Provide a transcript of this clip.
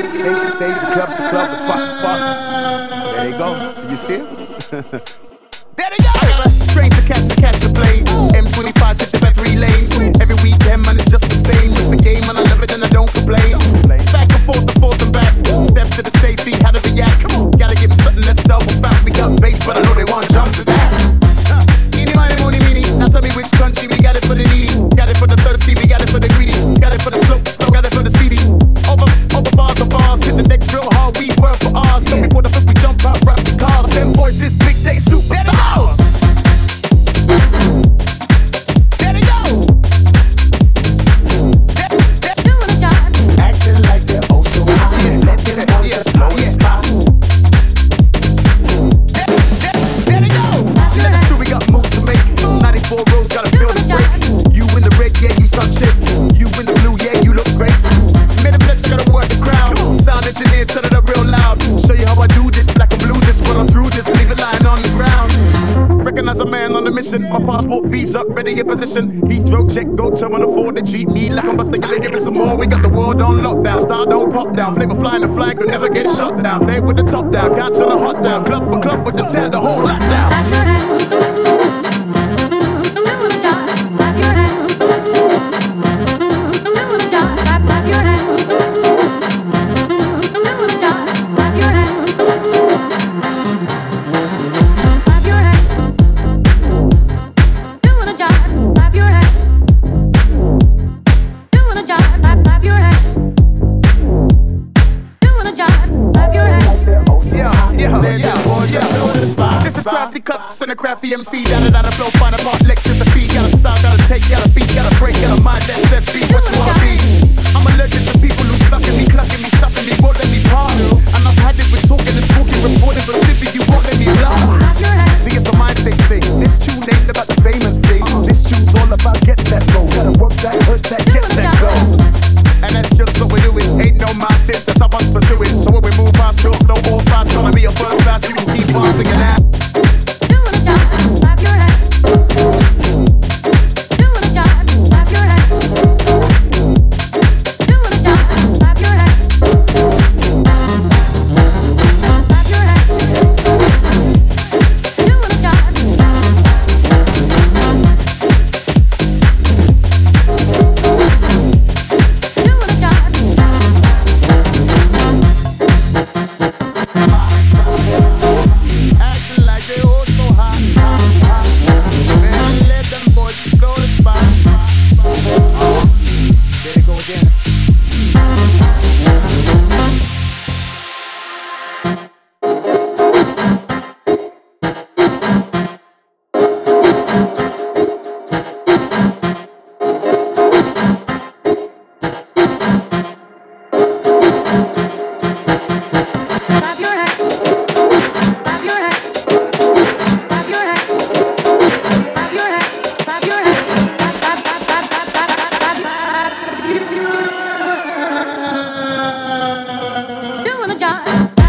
stage, to stage, club to club, spot to spot. There they go. You see there they go. Train to catch, catch a plane. M25 switch the battery lanes. a man on a mission. My passport visa, ready in position. Heathrow check, go terminal four. They treat me like I'm busting. They give me some more. We got the world on lockdown. Star don't pop down. Flavor flying the flag, could never get shut down. Play with the top down, got to the hot down. Club for club, we just tear the whole lot down. Send a crafty MC down and out of flow, find a part, electricity. Gotta stop, gotta take, gotta beat, gotta break, gotta mind that best be what you wanna be. I'm allergic to people who stuck in me, clucking me, stuffing me, won't let me pass. And I've had this yeah.